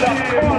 the corner.